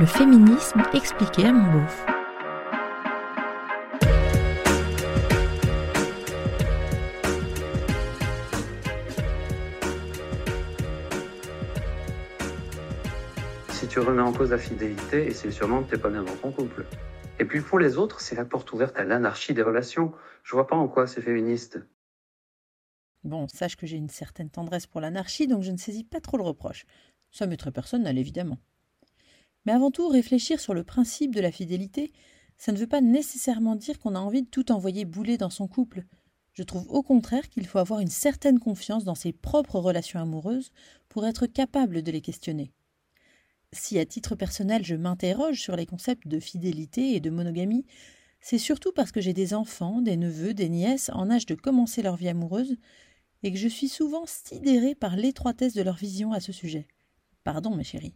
Le féminisme expliqué à mon beauf. Si tu remets en cause la fidélité, et c'est sûrement que t'es pas bien dans ton couple. Et puis pour les autres, c'est la porte ouverte à l'anarchie des relations. Je vois pas en quoi c'est féministe. Bon, sache que j'ai une certaine tendresse pour l'anarchie, donc je ne saisis pas trop le reproche. Ça m'est très personnel, évidemment. Mais avant tout, réfléchir sur le principe de la fidélité, ça ne veut pas nécessairement dire qu'on a envie de tout envoyer bouler dans son couple. Je trouve au contraire qu'il faut avoir une certaine confiance dans ses propres relations amoureuses pour être capable de les questionner. Si à titre personnel je m'interroge sur les concepts de fidélité et de monogamie, c'est surtout parce que j'ai des enfants, des neveux, des nièces en âge de commencer leur vie amoureuse, et que je suis souvent sidérée par l'étroitesse de leur vision à ce sujet. Pardon, mes chéris.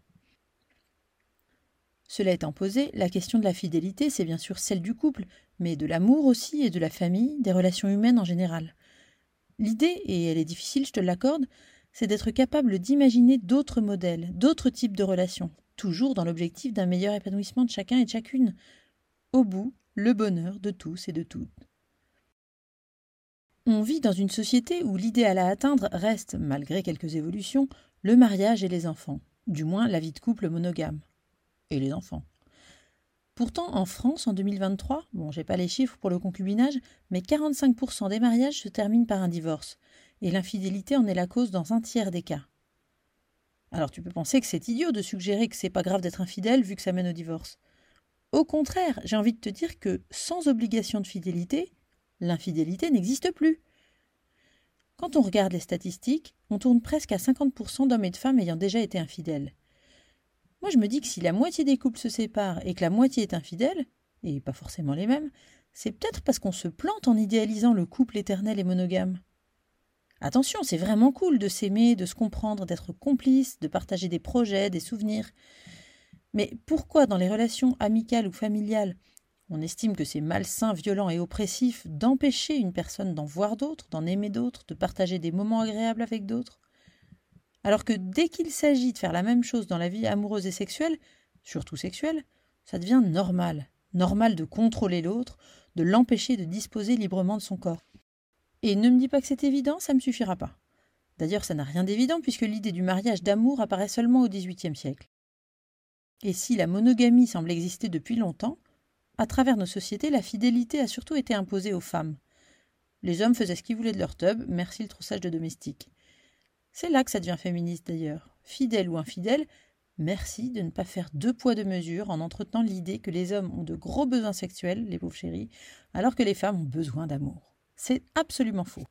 Cela étant posé, la question de la fidélité, c'est bien sûr celle du couple, mais de l'amour aussi et de la famille, des relations humaines en général. L'idée, et elle est difficile, je te l'accorde, c'est d'être capable d'imaginer d'autres modèles, d'autres types de relations, toujours dans l'objectif d'un meilleur épanouissement de chacun et de chacune. Au bout, le bonheur de tous et de toutes. On vit dans une société où l'idéal à atteindre reste, malgré quelques évolutions, le mariage et les enfants, du moins la vie de couple monogame. Et les enfants. Pourtant, en France, en 2023, bon, j'ai pas les chiffres pour le concubinage, mais 45% des mariages se terminent par un divorce, et l'infidélité en est la cause dans un tiers des cas. Alors tu peux penser que c'est idiot de suggérer que c'est pas grave d'être infidèle vu que ça mène au divorce. Au contraire, j'ai envie de te dire que sans obligation de fidélité, l'infidélité n'existe plus. Quand on regarde les statistiques, on tourne presque à 50% d'hommes et de femmes ayant déjà été infidèles. Moi je me dis que si la moitié des couples se séparent et que la moitié est infidèle, et pas forcément les mêmes, c'est peut-être parce qu'on se plante en idéalisant le couple éternel et monogame. Attention, c'est vraiment cool de s'aimer, de se comprendre, d'être complice, de partager des projets, des souvenirs. Mais pourquoi dans les relations amicales ou familiales, on estime que c'est malsain, violent et oppressif d'empêcher une personne d'en voir d'autres, d'en aimer d'autres, de partager des moments agréables avec d'autres Alors que dès qu'il s'agit de faire la même chose dans la vie amoureuse et sexuelle, surtout sexuelle, ça devient normal. Normal de contrôler l'autre, de l'empêcher de disposer librement de son corps. Et ne me dis pas que c'est évident, ça ne me suffira pas. D'ailleurs, ça n'a rien d'évident puisque l'idée du mariage d'amour apparaît seulement au XVIIIe siècle. Et si la monogamie semble exister depuis longtemps, à travers nos sociétés, la fidélité a surtout été imposée aux femmes. Les hommes faisaient ce qu'ils voulaient de leur tub, merci le troussage de domestiques. C'est là que ça devient féministe d'ailleurs. Fidèle ou infidèle, merci de ne pas faire deux poids deux mesures en entretenant l'idée que les hommes ont de gros besoins sexuels, les pauvres chéris, alors que les femmes ont besoin d'amour. C'est absolument faux.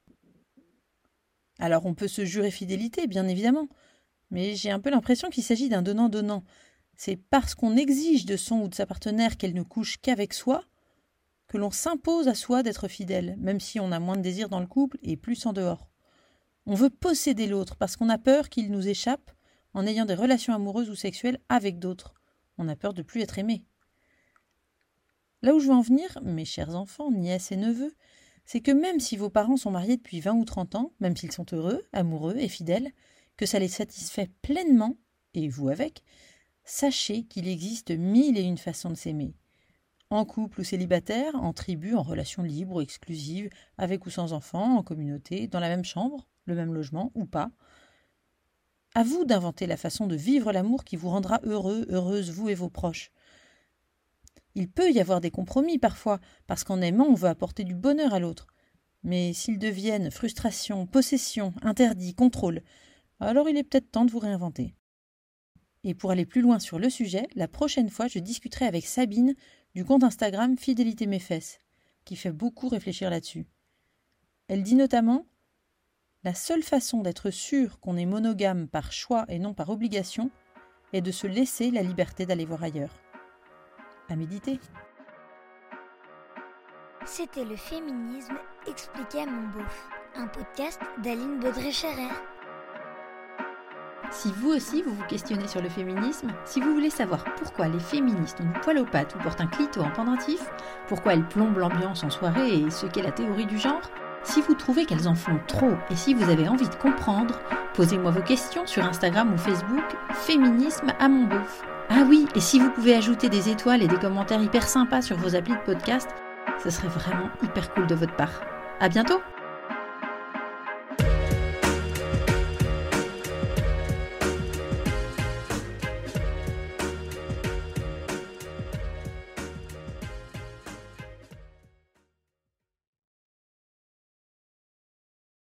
Alors on peut se jurer fidélité, bien évidemment, mais j'ai un peu l'impression qu'il s'agit d'un donnant-donnant. C'est parce qu'on exige de son ou de sa partenaire qu'elle ne couche qu'avec soi que l'on s'impose à soi d'être fidèle, même si on a moins de désir dans le couple et plus en dehors. On veut posséder l'autre parce qu'on a peur qu'il nous échappe en ayant des relations amoureuses ou sexuelles avec d'autres. On a peur de plus être aimé. Là où je veux en venir, mes chers enfants, nièces et neveux, c'est que même si vos parents sont mariés depuis 20 ou 30 ans, même s'ils sont heureux, amoureux et fidèles, que ça les satisfait pleinement, et vous avec, sachez qu'il existe mille et une façons de s'aimer. En couple ou célibataire, en tribu, en relation libre ou exclusive, avec ou sans enfants, en communauté, dans la même chambre, le même logement ou pas. À vous d'inventer la façon de vivre l'amour qui vous rendra heureux, heureuse, vous et vos proches. Il peut y avoir des compromis parfois, parce qu'en aimant, on veut apporter du bonheur à l'autre. Mais s'ils deviennent frustration, possession, interdit, contrôle, alors il est peut-être temps de vous réinventer. Et pour aller plus loin sur le sujet, la prochaine fois, je discuterai avec Sabine du compte Instagram Fidélité mes fesses, qui fait beaucoup réfléchir là-dessus. Elle dit notamment La seule façon d'être sûr qu'on est monogame par choix et non par obligation est de se laisser la liberté d'aller voir ailleurs à méditer. C'était le féminisme expliqué à mon beauf, un podcast d'Aline Baudré-Scherer. Si vous aussi vous vous questionnez sur le féminisme, si vous voulez savoir pourquoi les féministes ont du poil aux pattes ou portent un clito en pendentif, pourquoi elles plombent l'ambiance en soirée et ce qu'est la théorie du genre, si vous trouvez qu'elles en font trop et si vous avez envie de comprendre, posez-moi vos questions sur Instagram ou Facebook Féminisme à mon beauf Ah oui, et si vous pouvez ajouter des étoiles et des commentaires hyper sympas sur vos applis de podcast, ce serait vraiment hyper cool de votre part. À bientôt!